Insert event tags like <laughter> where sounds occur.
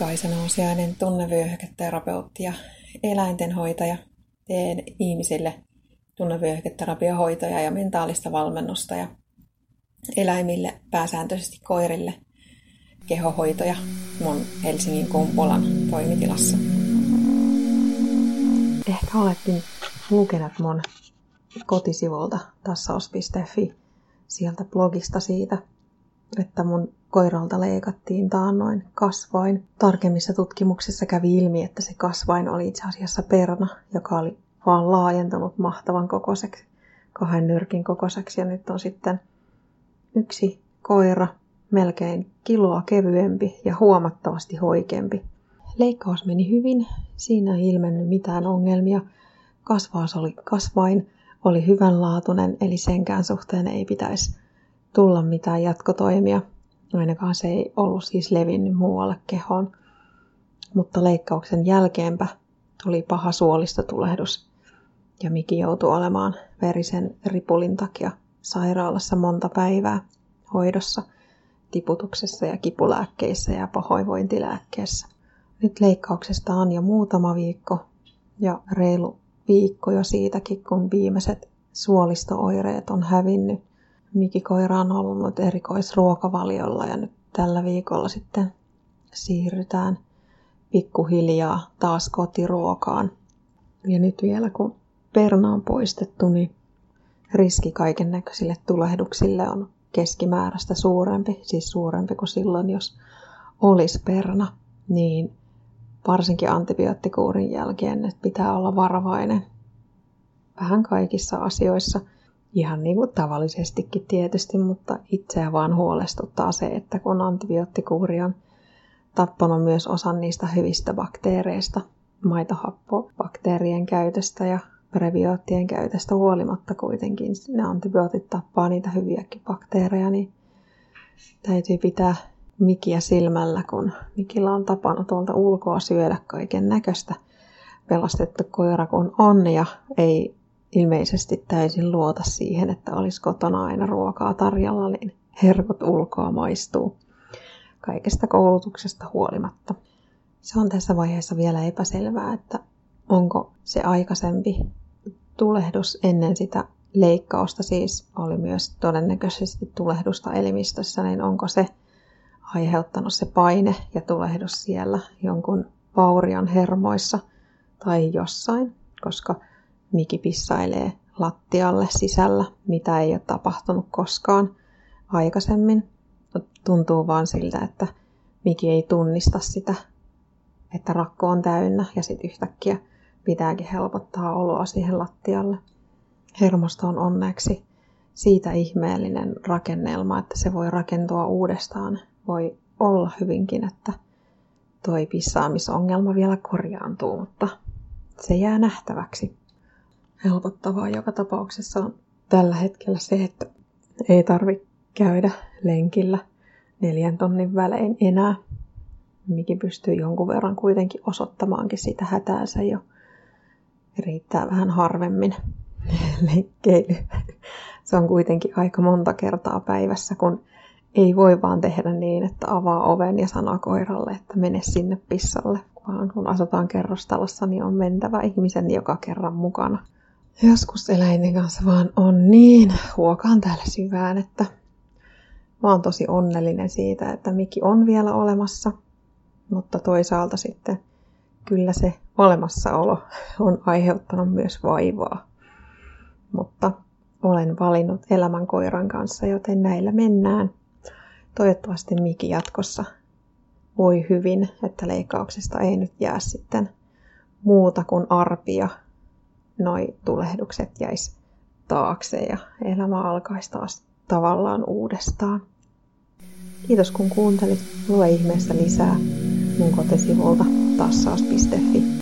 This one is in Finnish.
Kaisa Nousiainen, tunnevyöhyketerapeutti ja eläintenhoitaja. Teen ihmisille tunnevyöhyketerapiohoitoja ja mentaalista valmennusta ja eläimille, pääsääntöisesti koirille, kehohoitoja mun Helsingin Kumpulan toimitilassa. Ehkä oletkin lukenut mun kotisivulta tassaus.fi sieltä blogista siitä, että mun koiralta leikattiin taannoin kasvain. Tarkemmissa tutkimuksissa kävi ilmi, että se kasvain oli itse asiassa perna, joka oli vaan laajentunut mahtavan kokoiseksi, kahden nyrkin kokoiseksi. Ja nyt on sitten yksi koira, melkein kiloa kevyempi ja huomattavasti hoikempi. Leikkaus meni hyvin, siinä ei ilmennyt mitään ongelmia. Kasvaus oli, kasvain oli hyvänlaatuinen, eli senkään suhteen ei pitäisi tulla mitään jatkotoimia. Ainakaan se ei ollut siis levinnyt muualle kehoon. Mutta leikkauksen jälkeenpä tuli paha suolistotulehdus ja Miki joutui olemaan verisen ripulin takia sairaalassa monta päivää hoidossa, tiputuksessa ja kipulääkkeissä ja pahoinvointilääkkeessä. Nyt leikkauksesta on jo muutama viikko ja reilu viikko jo siitäkin, kun viimeiset suolistooireet on hävinnyt. Miki koira on ollut erikoisruokavaliolla ja nyt tällä viikolla sitten siirrytään pikkuhiljaa taas kotiruokaan. Ja nyt vielä kun perna on poistettu, niin riski kaiken näköisille tulehduksille on keskimääräistä suurempi, siis suurempi kuin silloin, jos olisi perna, niin varsinkin antibioottikuurin jälkeen että pitää olla varovainen vähän kaikissa asioissa – ihan niin kuin tavallisestikin tietysti, mutta itseä vaan huolestuttaa se, että kun antibioottikuuri on tappanut myös osan niistä hyvistä bakteereista, maitohappobakteerien käytöstä ja prebioottien käytöstä huolimatta kuitenkin. Ne antibiootit tappaa niitä hyviäkin bakteereja, niin täytyy pitää mikiä silmällä, kun mikillä on tapana tuolta ulkoa syödä kaiken näköistä pelastettu koira kun on ja ei ilmeisesti täysin luota siihen, että olisi kotona aina ruokaa tarjolla, niin herkot ulkoa maistuu kaikesta koulutuksesta huolimatta. Se on tässä vaiheessa vielä epäselvää, että onko se aikaisempi tulehdus ennen sitä leikkausta, siis oli myös todennäköisesti tulehdusta elimistössä, niin onko se aiheuttanut se paine ja tulehdus siellä jonkun vaurion hermoissa tai jossain, koska Miki pissailee lattialle sisällä, mitä ei ole tapahtunut koskaan aikaisemmin. Tuntuu vaan siltä, että Miki ei tunnista sitä, että rakko on täynnä ja sitten yhtäkkiä pitääkin helpottaa oloa siihen lattialle. Hermosto on onneksi siitä ihmeellinen rakennelma, että se voi rakentua uudestaan. Voi olla hyvinkin, että toi pissaamisongelma vielä korjaantuu, mutta se jää nähtäväksi helpottavaa joka tapauksessa on tällä hetkellä se, että ei tarvitse käydä lenkillä neljän tonnin välein enää. Mikin pystyy jonkun verran kuitenkin osoittamaankin sitä hätäänsä jo. Riittää vähän harvemmin <laughs> lenkkeily. Se on kuitenkin aika monta kertaa päivässä, kun ei voi vaan tehdä niin, että avaa oven ja sanoo koiralle, että mene sinne pissalle. Vaan kun asutaan kerrostalossa, niin on mentävä ihmisen joka kerran mukana – joskus eläinten kanssa vaan on niin huokaan täällä syvään, että mä oon tosi onnellinen siitä, että Miki on vielä olemassa. Mutta toisaalta sitten kyllä se olemassaolo on aiheuttanut myös vaivaa. Mutta olen valinnut elämän koiran kanssa, joten näillä mennään. Toivottavasti Miki jatkossa voi hyvin, että leikkauksesta ei nyt jää sitten muuta kuin arpia noi tulehdukset jäisi taakse ja elämä alkaisi taas tavallaan uudestaan. Kiitos kun kuuntelit. Lue ihmeessä lisää mun kotisivulta tassaus.fi.